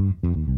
Mm-hmm.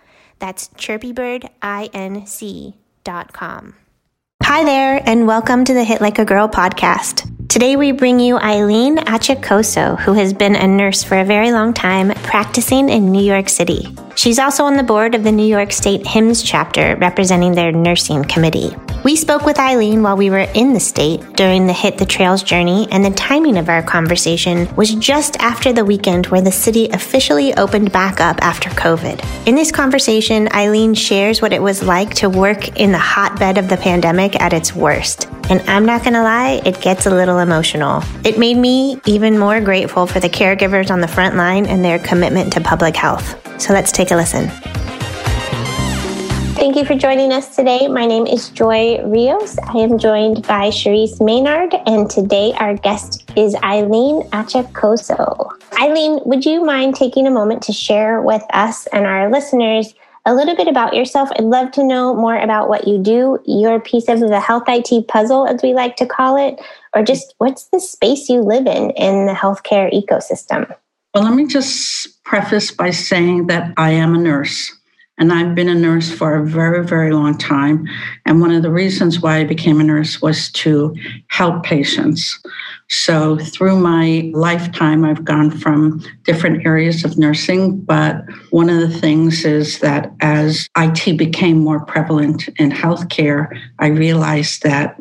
That's chirpybirdinc.com. Hi there, and welcome to the Hit Like a Girl podcast. Today we bring you Eileen Achacoso, who has been a nurse for a very long time, practicing in New York City. She's also on the board of the New York State HIMSS chapter, representing their nursing committee. We spoke with Eileen while we were in the state during the Hit the Trails journey, and the timing of our conversation was just after the weekend where the city officially opened back up after COVID. In this conversation, Eileen shares what it was like to work in the hotbed of the pandemic at its worst. And I'm not gonna lie, it gets a little emotional. It made me even more grateful for the caregivers on the front line and their commitment to public health. So let's take a listen. Thank you for joining us today. My name is Joy Rios. I am joined by Cherise Maynard, and today our guest is Eileen Achacoso. Eileen, would you mind taking a moment to share with us and our listeners a little bit about yourself? I'd love to know more about what you do, your piece of the health IT puzzle, as we like to call it, or just what's the space you live in in the healthcare ecosystem? Well, let me just preface by saying that I am a nurse. And I've been a nurse for a very, very long time. And one of the reasons why I became a nurse was to help patients. So through my lifetime, I've gone from different areas of nursing. But one of the things is that as IT became more prevalent in healthcare, I realized that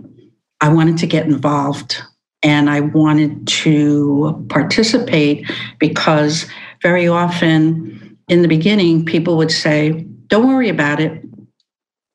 I wanted to get involved and I wanted to participate because very often in the beginning, people would say, Don't worry about it.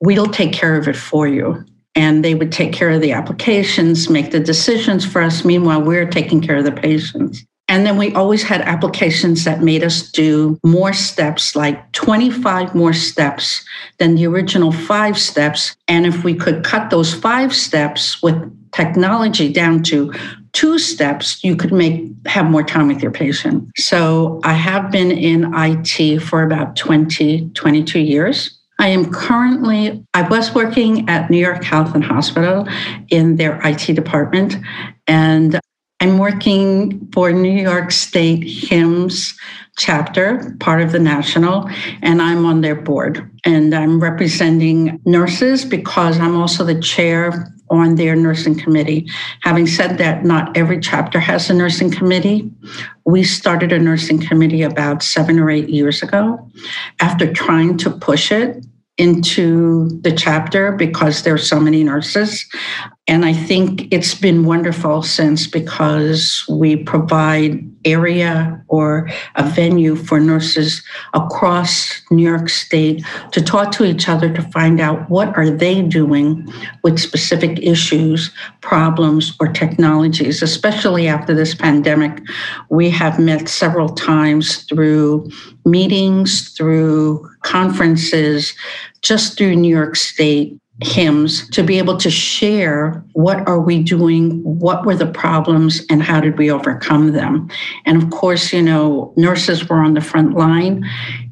We'll take care of it for you. And they would take care of the applications, make the decisions for us. Meanwhile, we're taking care of the patients. And then we always had applications that made us do more steps, like 25 more steps than the original five steps. And if we could cut those five steps with technology down to two steps, you could make have more time with your patient. So I have been in IT for about 20, 22 years. I am currently, I was working at New York Health and Hospital in their IT department, and I'm working for New York State HIMSS chapter, part of the national, and I'm on their board. And I'm representing nurses because I'm also the chair on their nursing committee. Having said that, not every chapter has a nursing committee. We started a nursing committee about seven or eight years ago. After trying to push it, into the chapter because there are so many nurses. And I think it's been wonderful since because we provide area or a venue for nurses across New York State to talk to each other to find out what are they doing with specific issues, problems, or technologies, especially after this pandemic. We have met several times through meetings, through conferences, just through New York State HIMSS to be able to share what are we doing what were the problems and how did we overcome them. And of course you know nurses were on the front line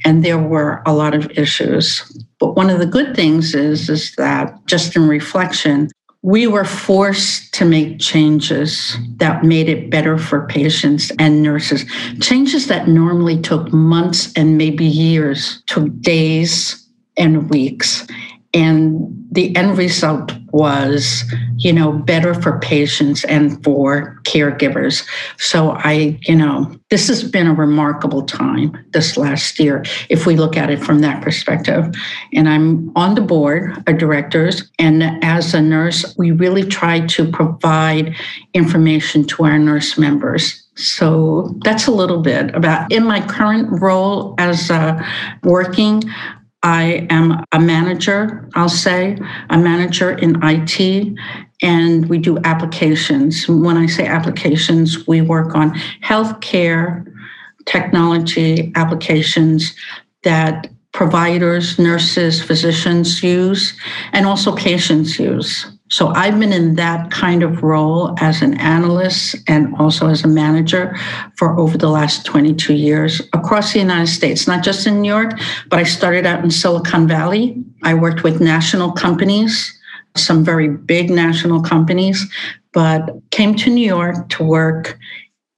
and there were a lot of issues. But one of the good things is is that just in reflection we were forced to make changes that made it better for patients and nurses. Changes that normally took months and maybe years took days and weeks. And the end result was you know better for patients and for caregivers. So i you know this has been a remarkable time this last year if we look at it from that perspective. And i'm on the board of directors and as a nurse we really try to provide information to our nurse members. So that's a little bit about in my current role as uh, working I am a manager, I'll say, a manager in IT, and we do applications. When I say applications, we work on healthcare technology applications that providers, nurses, physicians use, and also patients use. So I've been in that kind of role as an analyst and also as a manager for over the last 22 years across the United States, not just in New York, but I started out in Silicon Valley. I worked with national companies, some very big national companies, but came to New York to work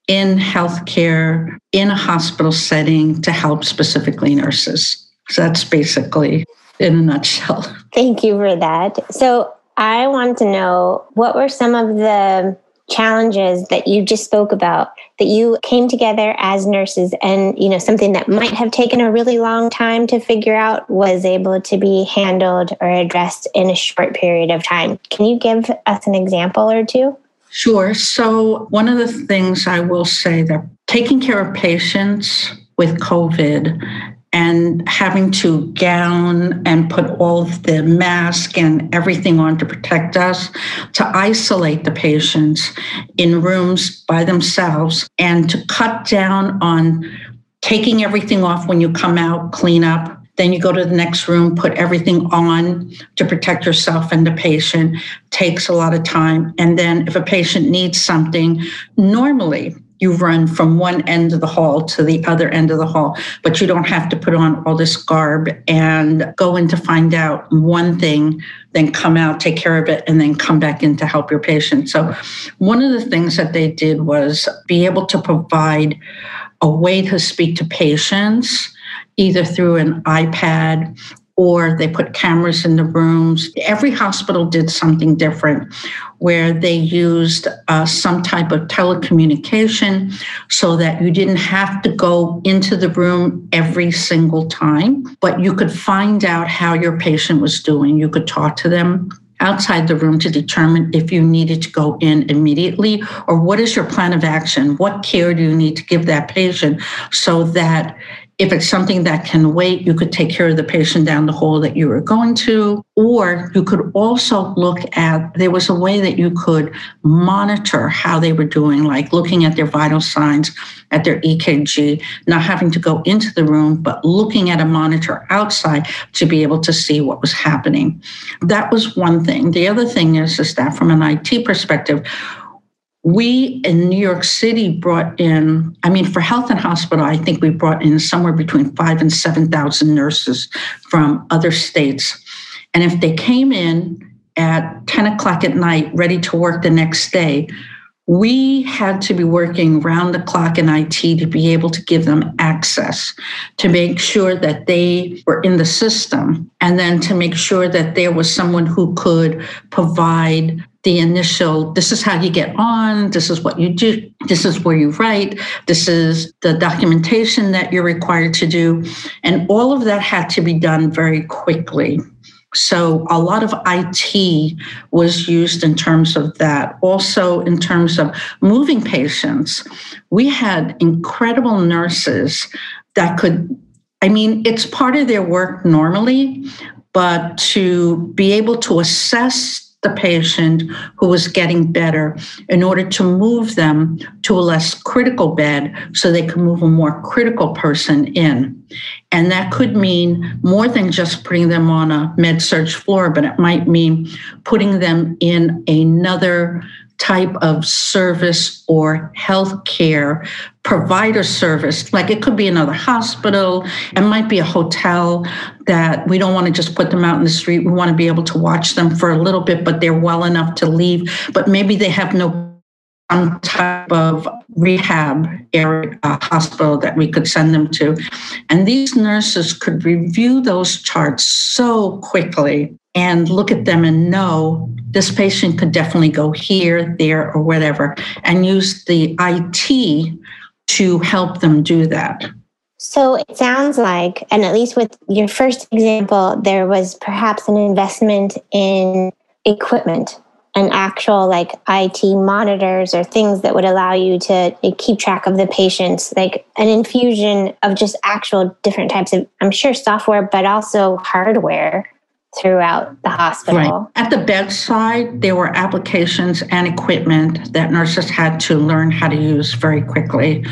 in healthcare in a hospital setting to help specifically nurses. So that's basically in a nutshell. Thank you for that. So I want to know what were some of the challenges that you just spoke about that you came together as nurses and you know something that might have taken a really long time to figure out was able to be handled or addressed in a short period of time? Can you give us an example or two? Sure. So one of the things i will say that taking care of patients with covid and having to gown and put all of the mask and everything on to protect us, to isolate the patients in rooms by themselves, and to cut down on taking everything off when you come out, clean up. Then you go to the next room, put everything on to protect yourself and the patient. Takes a lot of time. And then if a patient needs something, normally you run from one end of the hall to the other end of the hall, but you don't have to put on all this garb and go in to find out one thing, then come out, take care of it, and then come back in to help your patient. So, one of the things that they did was be able to provide a way to speak to patients either through an iPad or they put cameras in the rooms. Every hospital did something different where they used uh, some type of telecommunication so that you didn't have to go into the room every single time, but you could find out how your patient was doing. You could talk to them outside the room to determine if you needed to go in immediately or what is your plan of action? What care do you need to give that patient so that if it's something that can wait, you could take care of the patient down the hall that you were going to. Or you could also look at, there was a way that you could monitor how they were doing, like looking at their vital signs, at their EKG, not having to go into the room, but looking at a monitor outside to be able to see what was happening. That was one thing. The other thing is, is that from an IT perspective, we in New York City brought in, I mean, for health and hospital, I think we brought in somewhere between five and 7,000 nurses from other states. And if they came in at 10 o'clock at night, ready to work the next day, we had to be working round the clock in IT to be able to give them access, to make sure that they were in the system, and then to make sure that there was someone who could provide the initial this is how you get on, this is what you do, this is where you write, this is the documentation that you're required to do. And all of that had to be done very quickly. So a lot of IT was used in terms of that. Also, in terms of moving patients, we had incredible nurses that could, I mean, it's part of their work normally, but to be able to assess the patient who was getting better in order to move them to a less critical bed so they could move a more critical person in. And that could mean more than just putting them on a med surg floor, but it might mean putting them in another type of service or healthcare provider service. Like it could be another hospital, it might be a hotel that we don't want to just put them out in the street. We want to be able to watch them for a little bit, but they're well enough to leave. But maybe they have no some type of rehab area uh, hospital that we could send them to. And these nurses could review those charts so quickly and look at them and know this patient could definitely go here, there, or whatever, and use the IT to help them do that. So it sounds like, and at least with your first example, there was perhaps an investment in equipment and actual like IT monitors or things that would allow you to eh, keep track of the patients, like an infusion of just actual different types of, I'm sure, software, but also hardware throughout the hospital. Right. At the bedside, there were applications and equipment that nurses had to learn how to use very quickly,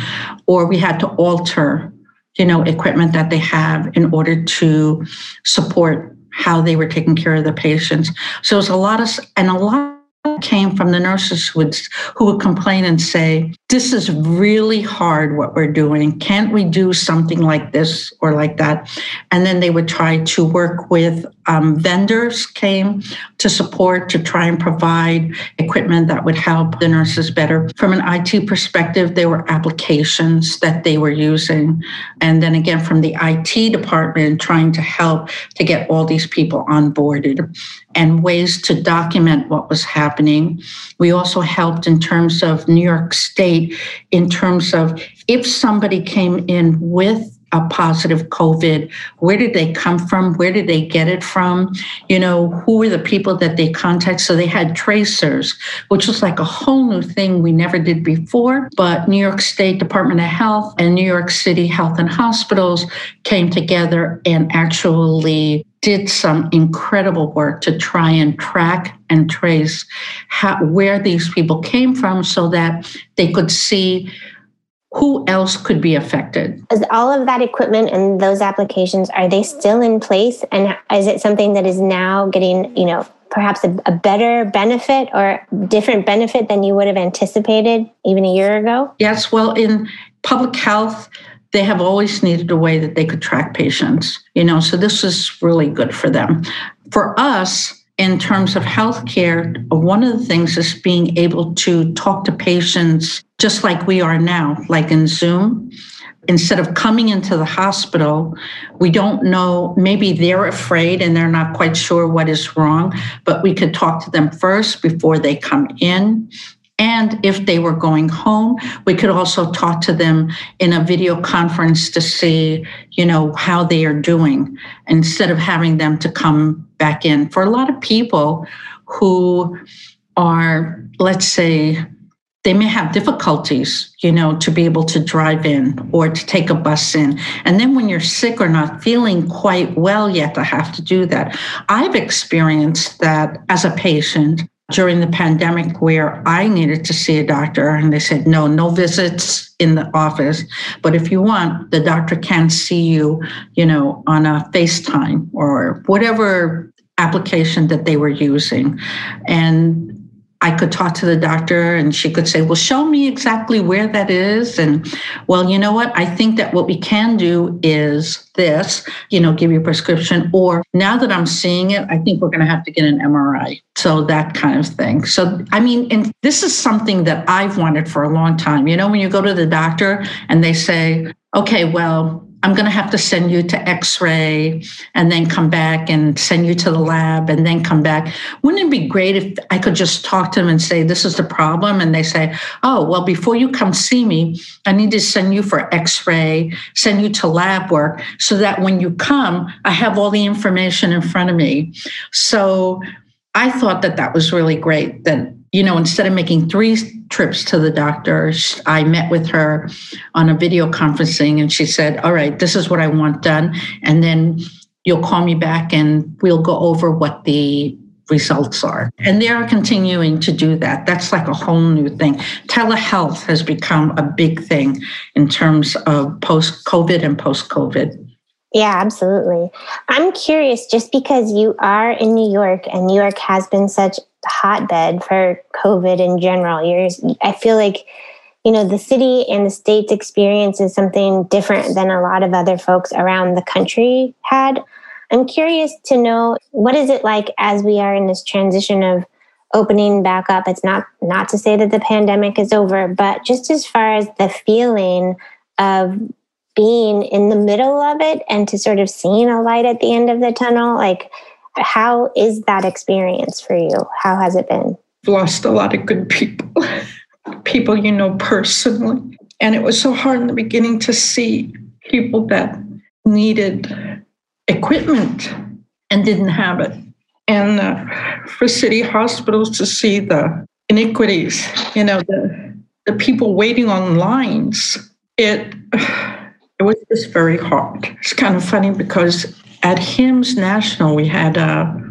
or we had to alter, you know, equipment that they have in order to support how they were taking care of the patients. So it was a lot of, and a lot came from the nurses who would, who would complain and say, This is really hard what we're doing. Can't we do something like this or like that? And then they would try to work with um, vendors, came to support to try and provide equipment that would help the nurses better. From an IT perspective, there were applications that they were using. And then again, from the IT department, trying to help to get all these people onboarded and ways to document what was happening. We also helped in terms of New York State, in terms of if somebody came in with a positive COVID, where did they come from? Where did they get it from? You know, who were the people that they contact? So they had tracers, which was like a whole new thing we never did before. But New York State Department of Health and New York City Health and Hospitals came together and actually did some incredible work to try and track and trace how, where these people came from so that they could see who else could be affected. Is all of that equipment and those applications are they still in place and is it something that is now getting, you know, perhaps a, a better benefit or different benefit than you would have anticipated even a year ago? Yes, well in public health they have always needed a way that they could track patients, you know, so this is really good for them. For us, in terms of healthcare, one of the things is being able to talk to patients just like we are now, like in Zoom. Instead of coming into the hospital, we don't know, maybe they're afraid and they're not quite sure what is wrong, but we could talk to them first before they come in and if they were going home, we could also talk to them in a video conference to see, you know, how they are doing instead of having them to come back in. For a lot of people who are, let's say, they may have difficulties, you know, to be able to drive in or to take a bus in. And then when you're sick or not feeling quite well yet to have to do that. I've experienced that as a patient during the pandemic where I needed to see a doctor, and they said, no, no visits in the office. But if you want, the doctor can see you, you know, on a FaceTime or whatever application that they were using. And I could talk to the doctor and she could say, Well, show me exactly where that is. And well, you know what? I think that what we can do is this, you know, give you a prescription. Or now that I'm seeing it, I think we're going to have to get an MRI. So that kind of thing. So, I mean, and this is something that I've wanted for a long time. You know, when you go to the doctor and they say, Okay, well, I'm going to have to send you to x ray and then come back and send you to the lab and then come back. Wouldn't it be great if I could just talk to them and say, This is the problem? And they say, Oh, well, before you come see me, I need to send you for x ray, send you to lab work so that when you come, I have all the information in front of me. So I thought that that was really great that you know, instead of making three trips to the doctor, I met with her on a video conferencing and she said, All right, this is what I want done. And then you'll call me back and we'll go over what the results are. And they're continuing to do that. That's like a whole new thing. Telehealth has become a big thing in terms of post COVID and post COVID. Yeah, absolutely. I'm curious just because you are in New York and New York has been such hotbed for COVID in general. You're, I feel like, you know, the city and the state's experience is something different than a lot of other folks around the country had. I'm curious to know what is it like as we are in this transition of opening back up. It's not not to say that the pandemic is over, but just as far as the feeling of being in the middle of it and to sort of seeing a light at the end of the tunnel, like how is that experience for you? How has it been? I've lost a lot of good people, people you know personally. And it was so hard in the beginning to see people that needed equipment and didn't have it. And uh, for city hospitals to see the iniquities, you know, the, the people waiting on lines, it, it was just very hard. It's kind of funny because at HIMSS National, we had a,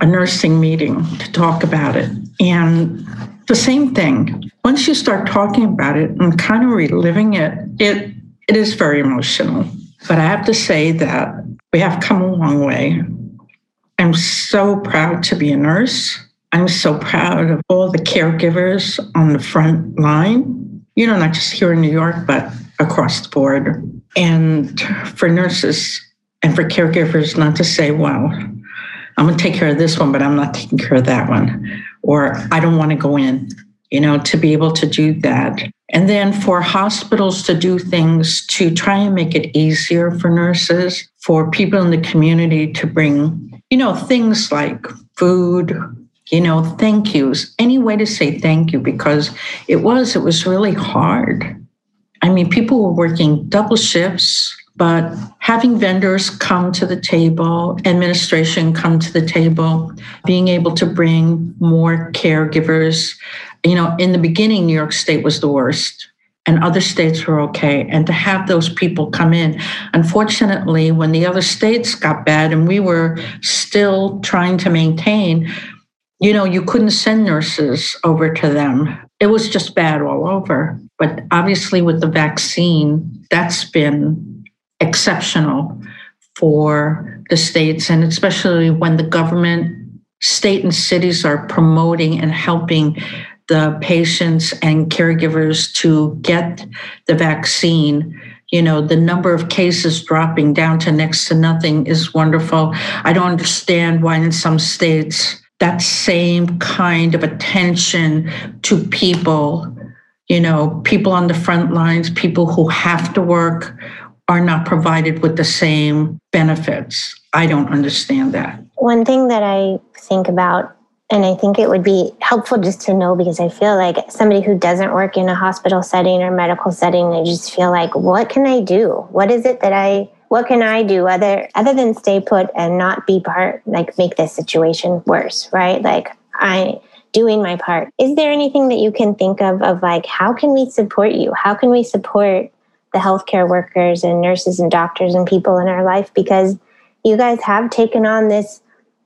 a nursing meeting to talk about it. And the same thing, once you start talking about it and kind of reliving it, it it is very emotional. But I have to say that we have come a long way. I'm so proud to be a nurse. I'm so proud of all the caregivers on the front line, you know, not just here in New York, but across the board. And for nurses, and for caregivers not to say, well, I'm going to take care of this one, but I'm not taking care of that one, or I don't want to go in, you know, to be able to do that. And then for hospitals to do things to try and make it easier for nurses, for people in the community to bring, you know, things like food, you know, thank yous, any way to say thank you, because it was, it was really hard. I mean, people were working double shifts, but having vendors come to the table, administration come to the table, being able to bring more caregivers. You know, in the beginning, New York State was the worst and other states were okay. And to have those people come in. Unfortunately, when the other states got bad and we were still trying to maintain, you know, you couldn't send nurses over to them. It was just bad all over. But obviously, with the vaccine, that's been exceptional for the states, and especially when the government, state, and cities are promoting and helping the patients and caregivers to get the vaccine. You know, the number of cases dropping down to next to nothing is wonderful. I don't understand why in some states that same kind of attention to people, you know, people on the front lines, people who have to work, are not provided with the same benefits. I don't understand that. One thing that I think about, and I think it would be helpful just to know because I feel like somebody who doesn't work in a hospital setting or medical setting, I just feel like, what can I do? What is it that I what can I do other other than stay put and not be part like make this situation worse, right? Like I doing my part. Is there anything that you can think of of like how can we support you? How can we support the healthcare workers and nurses and doctors and people in our life because you guys have taken on this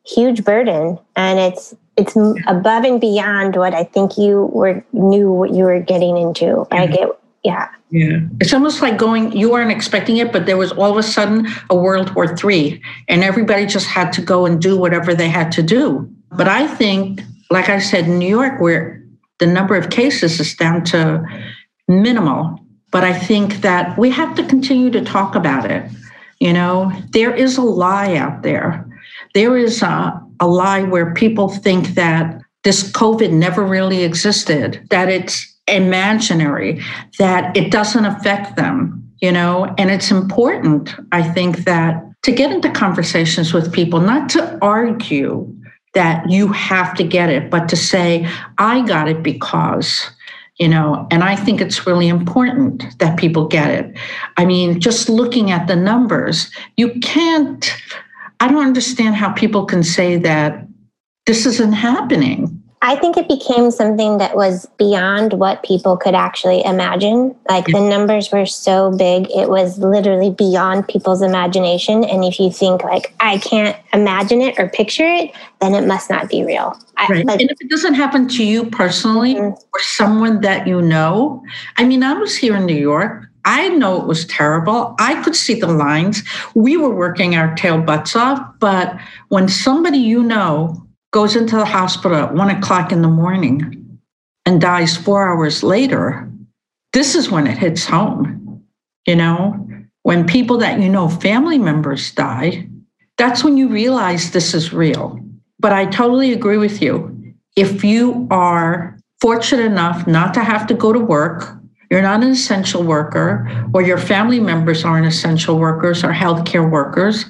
huge burden and it's it's above and beyond what I think you were knew what you were getting into. I mm-hmm. get yeah. Yeah. It's almost like going you weren't expecting it, but there was all of a sudden a World War Three and everybody just had to go and do whatever they had to do. But I think like I said, in New York, where the number of cases is down to minimal. But I think that we have to continue to talk about it. You know, there is a lie out there. There is a, a lie where people think that this COVID never really existed, that it's imaginary, that it doesn't affect them, you know, and it's important, I think, that to get into conversations with people, not to argue that you have to get it, but to say, I got it because, you know, and I think it's really important that people get it. I mean, just looking at the numbers, you can't, I don't understand how people can say that this isn't happening. I think it became something that was beyond what people could actually imagine. Like the numbers were so big, it was literally beyond people's imagination. And if you think like I can't imagine it or picture it, then it must not be real. Right. like, and if it doesn't happen to you personally mm-hmm. or someone that you know, I mean, I was here in New York. I know it was terrible. I could see the lines. We were working our tail butts off. But when somebody you know goes into the hospital at one o'clock in the morning and dies four hours later, this is when it hits home. You know, when people that you know, family members die, that's when you realize this is real. But I totally agree with you. If you are fortunate enough not to have to go to work, you're not an essential worker, or your family members aren't essential workers or healthcare workers,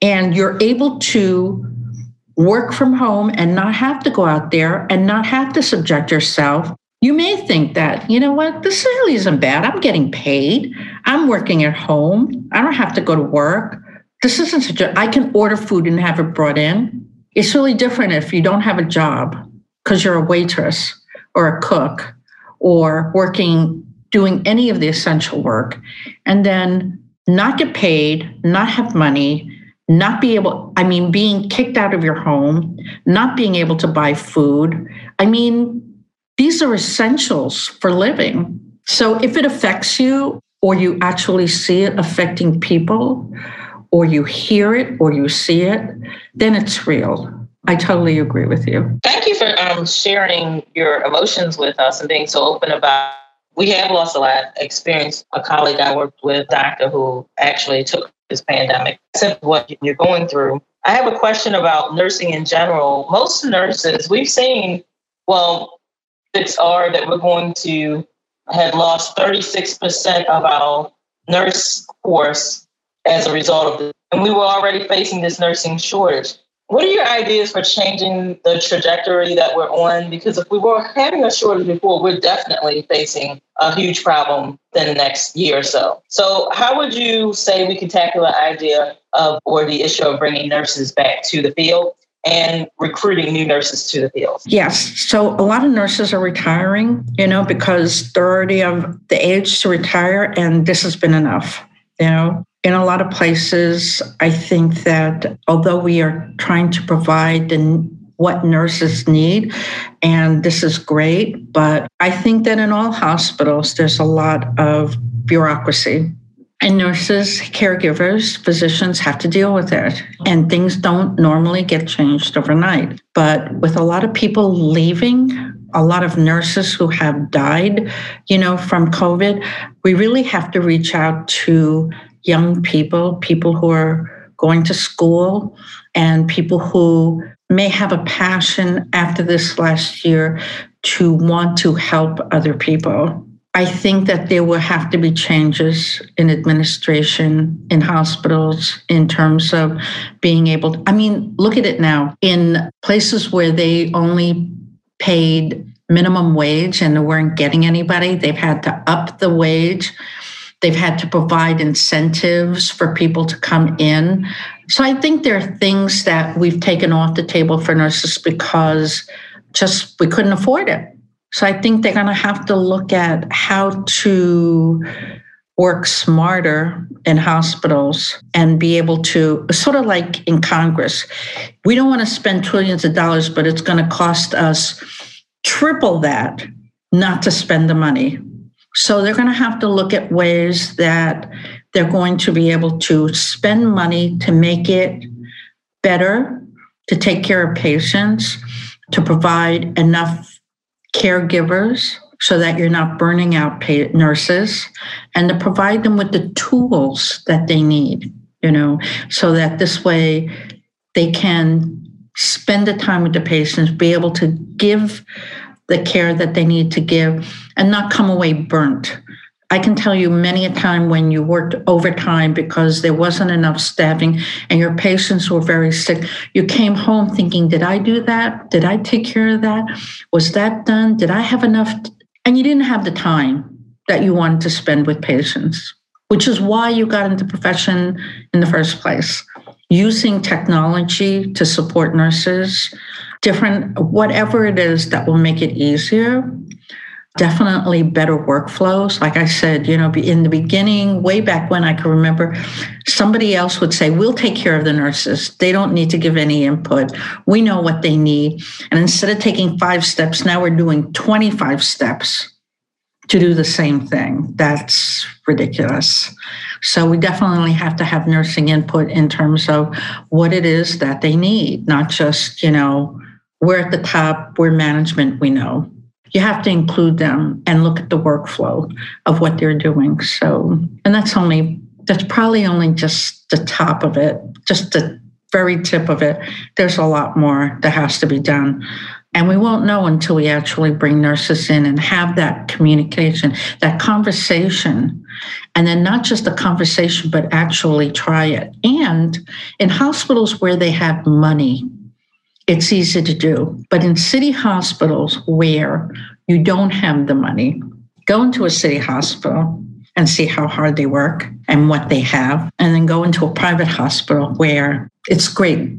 and you're able to work from home and not have to go out there and not have to subject yourself, you may think that, you know what, this really isn't bad. I'm getting paid. I'm working at home. I don't have to go to work. This isn't such a, I can order food and have it brought in. It's really different if you don't have a job because you're a waitress or a cook or working, doing any of the essential work, and then not get paid, not have money, not be able, I mean, being kicked out of your home, not being able to buy food. I mean, these are essentials for living. So if it affects you, or you actually see it affecting people, or you hear it, or you see it, then it's real. I totally agree with you. Thank you for um, sharing your emotions with us and being so open about. We have lost a lot. Experience a colleague I worked with, doctor, who actually took this pandemic, except what you're going through. I have a question about nursing in general. Most nurses, we've seen, well, it's are that we're going to have lost 36% of our nurse force as a result of this. And we were already facing this nursing shortage. What are your ideas for changing the trajectory that we're on? Because if we were having a shortage before, we're definitely facing a huge problem in the next year or so. So, how would you say we could tackle the idea of or the issue of bringing nurses back to the field? and recruiting new nurses to the field. Yes. So a lot of nurses are retiring, you know, because they're already of the age to retire and this has been enough, you know in a lot of places, I think that although we are trying to provide the, what nurses need, and this is great, but I think that in all hospitals, there's a lot of bureaucracy. And nurses, caregivers, physicians have to deal with it. And things don't normally get changed overnight. But with a lot of people leaving, a lot of nurses who have died, you know, from COVID, we really have to reach out to young people, people who are going to school, and people who may have a passion after this last year to want to help other people. I think that there will have to be changes in administration, in hospitals, in terms of being able to. I mean, look at it now. In places where they only paid minimum wage and they weren't getting anybody, they've had to up the wage They've had to provide incentives for people to come in. So I think there are things that we've taken off the table for nurses because just we couldn't afford it. So I think they're going to have to look at how to work smarter in hospitals and be able to sort of like in Congress. We don't want to spend trillions of dollars, but it's going to cost us triple that not to spend the money. So they're going to have to look at ways that they're going to be able to spend money to make it better, to take care of patients, to provide enough caregivers so that you're not burning out nurses and to provide them with the tools that they need, you know, so that this way they can spend the time with the patients, be able to give the care that they need to give, and not come away burnt. I can tell you many a time when you worked overtime because there wasn't enough staffing and your patients were very sick. You came home thinking, Did I do that? Did I take care of that? Was that done? Did I have enough? And you didn't have the time that you wanted to spend with patients, which is why you got into profession in the first place. Using technology to support nurses, different, whatever it is that will make it easier definitely better workflows. Like I said, you know, in the beginning, way back when I can remember, somebody else would say, We'll take care of the nurses. They don't need to give any input. We know what they need. And instead of taking five steps, now we're doing 25 steps to do the same thing. That's ridiculous. So we definitely have to have nursing input in terms of what it is that they need, not just, you know, we're at the top, we're management, we know you have to include them and look at the workflow of what they're doing. So, and that's only, that's probably only just the top of it, just the very tip of it. There's a lot more that has to be done. And we won't know until we actually bring nurses in and have that communication, that conversation. And then not just a conversation, but actually try it. And in hospitals where they have money, it's easy to do. But in city hospitals where you don't have the money, go into a city hospital and see how hard they work and what they have, and then go into a private hospital where it's great.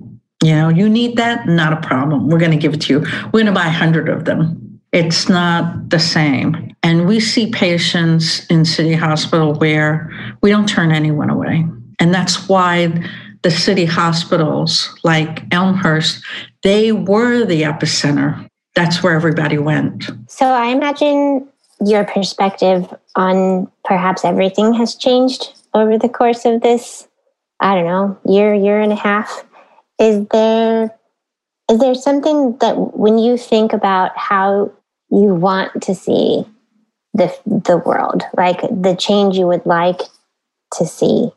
You know, you need that, not a problem. We're going to give it to you. We're going to buy 100 of them. It's not the same. And we see patients in city hospital where we don't turn anyone away. And that's why the city hospitals like Elmhurst, they were the epicenter. That's where everybody went. So I imagine your perspective on perhaps everything has changed over the course of this, I don't know, year, year and a half. Is there is there something that when you think about how you want to see the the world, like the change you would like to see,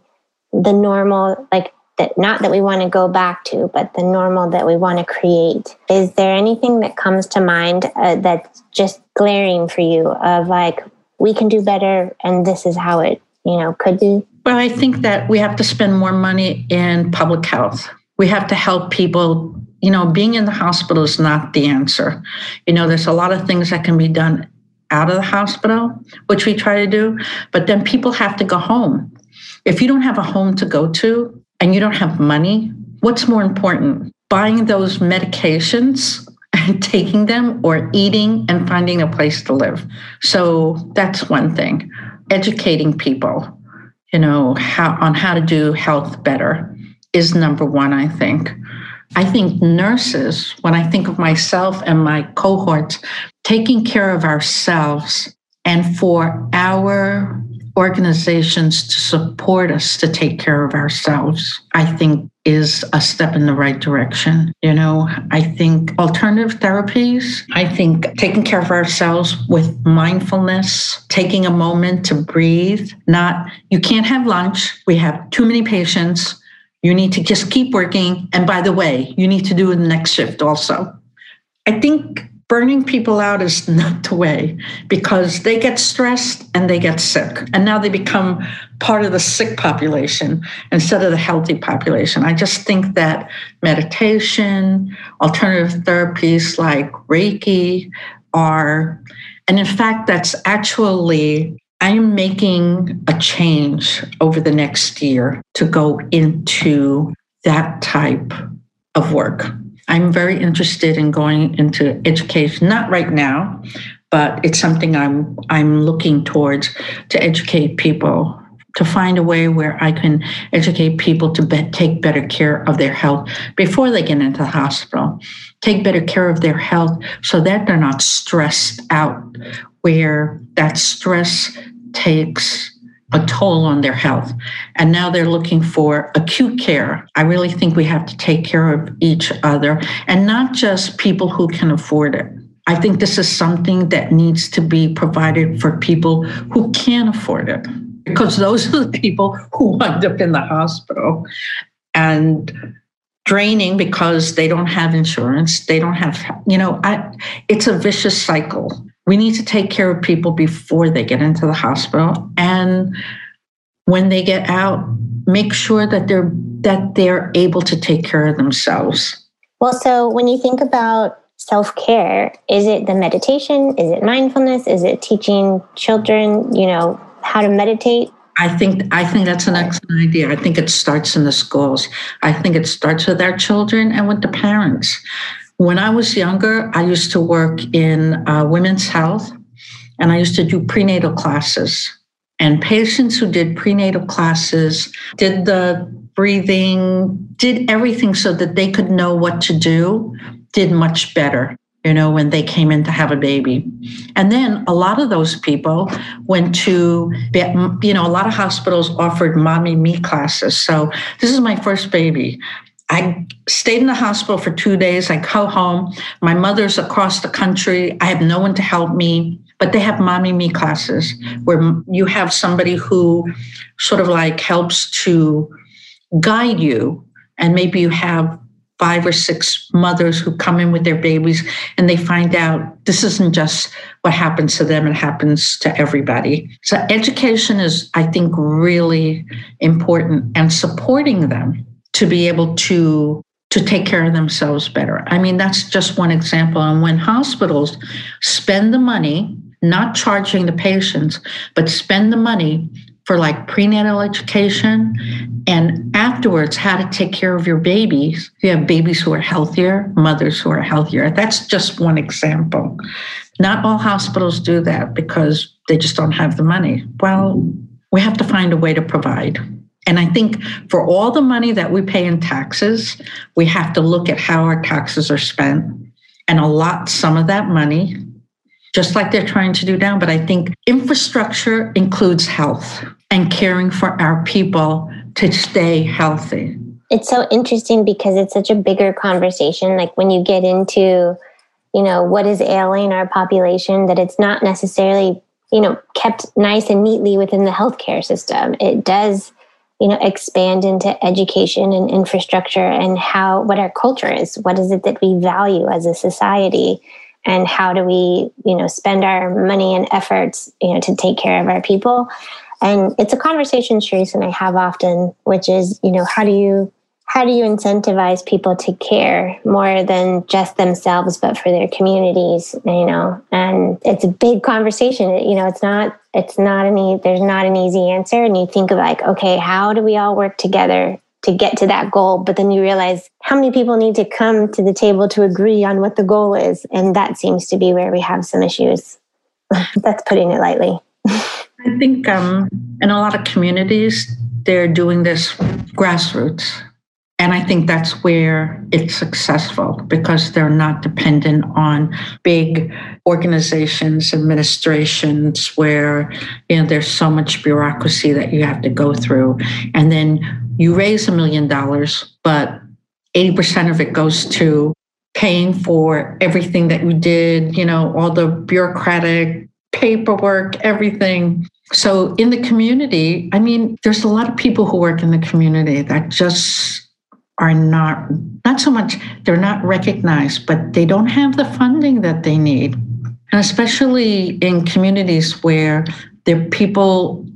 the normal, like that not that we want to go back to, but the normal that we want to create. Is there anything that comes to mind uh, that's just glaring for you of like, we can do better and this is how it, you know, could be? Well, I think that we have to spend more money in public health. We have to help people. You know, being in the hospital is not the answer. You know, there's a lot of things that can be done out of the hospital, which we try to do, but then people have to go home. If you don't have a home to go to, and you don't have money, what's more important? Buying those medications and taking them or eating and finding a place to live. So that's one thing. Educating people, you know, how on how to do health better is number one, I think. I think nurses, when I think of myself and my cohorts, taking care of ourselves and for our organizations to support us to take care of ourselves, I think is a step in the right direction. You know, I think alternative therapies, I think taking care of ourselves with mindfulness, taking a moment to breathe, not, you can't have lunch. We have too many patients. You need to just keep working. And by the way, you need to do the next shift also. I think burning people out is not the way because they get stressed and they get sick. And now they become part of the sick population instead of the healthy population. I just think that meditation, alternative therapies like Reiki are, and in fact, that's actually. I am making a change over the next year to go into that type of work. I'm very interested in going into education, not right now, but it's something I'm I'm looking towards to educate people to find a way where I can educate people to be, take better care of their health before they get into the hospital. Take better care of their health so that they're not stressed out, where that stress takes a toll on their health. And now they're looking for acute care. I really think we have to take care of each other and not just people who can afford it. I think this is something that needs to be provided for people who can't afford it because those are the people who wind up in the hospital and draining because they don't have insurance they don't have you know I, it's a vicious cycle we need to take care of people before they get into the hospital and when they get out make sure that they're that they're able to take care of themselves well so when you think about self-care is it the meditation is it mindfulness is it teaching children you know how to meditate I think I think that's an excellent idea. I think it starts in the schools. I think it starts with our children and with the parents. When I was younger, I used to work in uh, women's health, and I used to do prenatal classes. And patients who did prenatal classes did the breathing, did everything so that they could know what to do, did much better you know, when they came in to have a baby. And then a lot of those people went to, you know, a lot of hospitals offered mommy me classes. So this is my first baby. I stayed in the hospital for two days. I go home. My mother's across the country. I have no one to help me, but they have mommy me classes where you have somebody who sort of like helps to guide you. And maybe you have five or six mothers who come in with their babies and they find out this isn't just what happens to them, it happens to everybody. So, education is, I think, really important and supporting them to be able to to take care of themselves better. I mean, that's just one example. And when hospitals spend the money, not charging the patients, but spend the money for like prenatal education and afterwards how to take care of your babies. You have babies who are healthier, mothers who are healthier. That's just one example. Not all hospitals do that because they just don't have the money. Well, we have to find a way to provide. And I think for all the money that we pay in taxes, we have to look at how our taxes are spent and allot some of that money, just like they're trying to do now. But I think infrastructure includes health and caring for our people to stay healthy. It's so interesting because it's such a bigger conversation. Like when you get into, you know, what is ailing our population, that it's not necessarily, you know, kept nice and neatly within the healthcare system. It does, you know, expand into education and infrastructure and how, what our culture is. What is it that we value as a society? And how do we, you know, spend our money and efforts, you know, to take care of our people? And it's a conversation Cherise and I have often, which is, you know, how do you how do you incentivize people to care more than just themselves but for their communities you know? And it's a big conversation. You know it's not it's not any there's not an easy answer. And you think of like okay how do we all work together to get to that goal? But then you realize how many people need to come to the table to agree on what the goal is. And that seems to be where we have some issues. That's putting it lightly. I think um, in a lot of communities, they're doing this grassroots. And I think that's where it's successful because they're not dependent on big organizations, administrations where you know there's so much bureaucracy that you have to go through. And then you raise a million dollars, but 80% of it goes to paying for everything that you did, you know, all the bureaucratic paperwork, everything. So in the community, I mean, there's a lot of people who work in the community that just are not, not so much, they're not recognized, but they don't have the funding that they need. And especially in communities where their people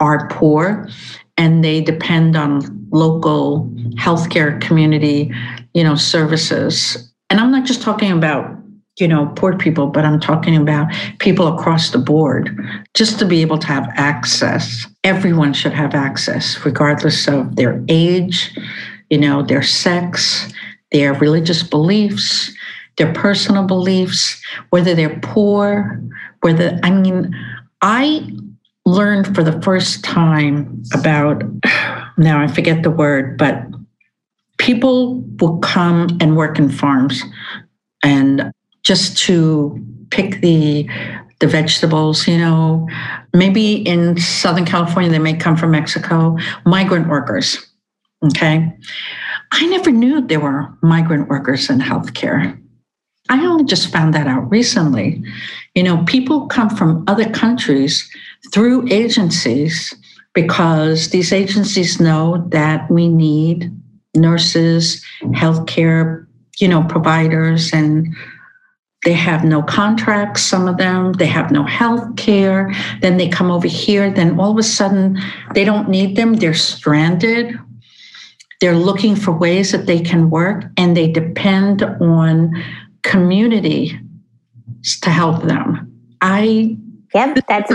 are poor and they depend on local healthcare community, you know, services. And I'm not just talking about you know, poor people, but I'm talking about people across the board, just to be able to have access. Everyone should have access, regardless of their age, you know, their sex, their religious beliefs, their personal beliefs, whether they're poor, whether, I mean, I learned for the first time about, now I forget the word, but people will come and work in farms and just to pick the the vegetables, you know, maybe in Southern California, they may come from Mexico, migrant workers. Okay. I never knew there were migrant workers in healthcare. I only just found that out recently. You know, people come from other countries through agencies because these agencies know that we need nurses, healthcare, you know, providers, and they have no contracts, some of them, they have no health care. Then they come over here, then all of a sudden they don't need them, they're stranded. They're looking for ways that they can work and they depend on community to help them. I Yep, that's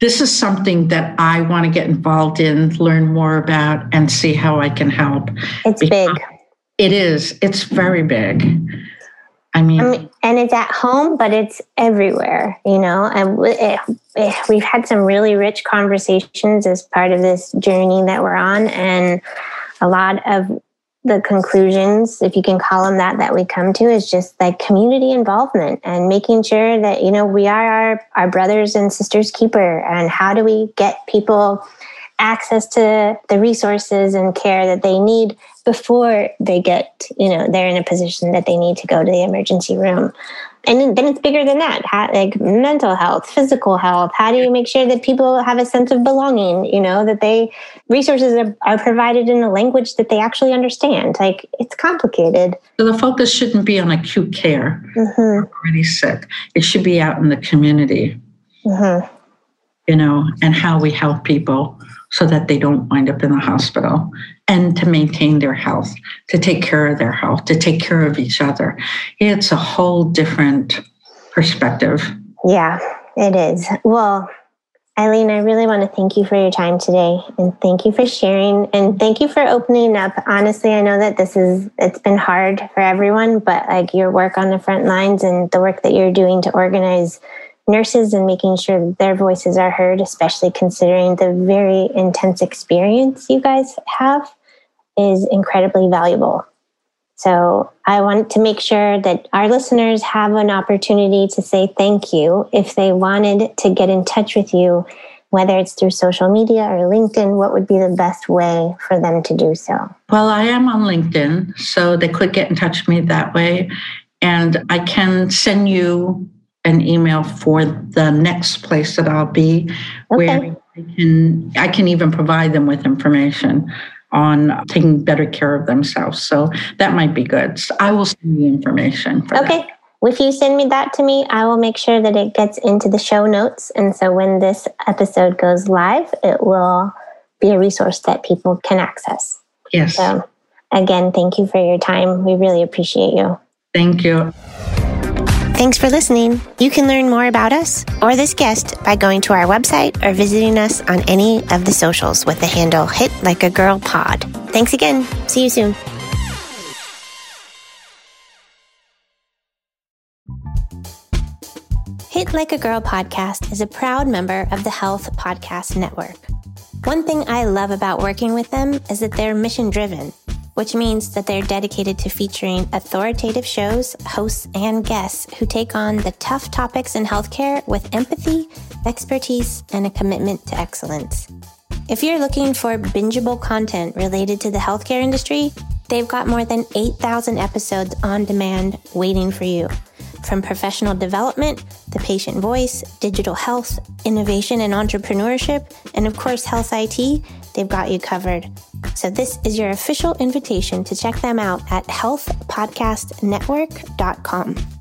this is something that I want to get involved in, learn more about, and see how I can help. It's big. It is. It's very big. I mean, I mean, and it's at home, but it's everywhere, you know. And it, it, we've had some really rich conversations as part of this journey that we're on, and a lot of the conclusions, if you can call them that, that we come to is just like community involvement and making sure that, you know, we are our, our brothers and sisters keeper. And how do we get people access to the resources and care that they need before they get, you know, they're in a position that they need to go to the emergency room and then it's bigger than that. How, like mental health physical health. How do you make sure that people have a sense of belonging you know that they resources are, are provided in a language that they actually understand? Like it's complicated. So the focus shouldn't be on acute care. Mm-hmm. already sick. It should be out in the community. Mm-hmm. you know and how we help people so that they don't wind up in the hospital and to maintain their health, to take care of their health, to take care of each other. It's a whole different perspective. Yeah, it is. Well, Eileen, I really want to thank you for your time today and thank you for sharing and thank you for opening up. Honestly, I know that this is it's been hard for everyone, but like your work on the front lines and the work that you're doing to organize nurses and making sure that their voices are heard, especially considering the very intense experience you guys have, is incredibly valuable. So I want to make sure that our listeners have an opportunity to say thank you if they wanted to get in touch with you, whether it's through social media or LinkedIn, what would be the best way for them to do so? Well, I am on LinkedIn, so they could get in touch with me that way. And I can send you an email for the next place that I'll be, okay. where I can I can even provide them with information on taking better care of themselves. So that might be good. So I will send you information. okay. That. If you send me that to me, I will make sure that it gets into the show notes. And so when this episode goes live, it will be a resource that people can access. Yes. So again, thank you for your time. We really appreciate you. Thank you. Thanks for listening. You can learn more about us or this guest by going to our website or visiting us on any of the socials with the handle Hit Like a Girl Pod. Thanks again. See you soon. Hit Like a Girl podcast is a proud member of the Health Podcast Network. One thing I love about working with them is that they're mission driven which means that they're dedicated to featuring authoritative shows, hosts, and guests who take on the tough topics in healthcare with empathy, expertise, and a commitment to excellence. If you're looking for bingeable content related to the healthcare industry, they've got more than 8,000 episodes on demand waiting for you. From professional development, the patient voice, digital health, innovation and entrepreneurship, and of course, health IT, they've got you covered. So, this is your official invitation to check them out at healthpodcastnetwork.com.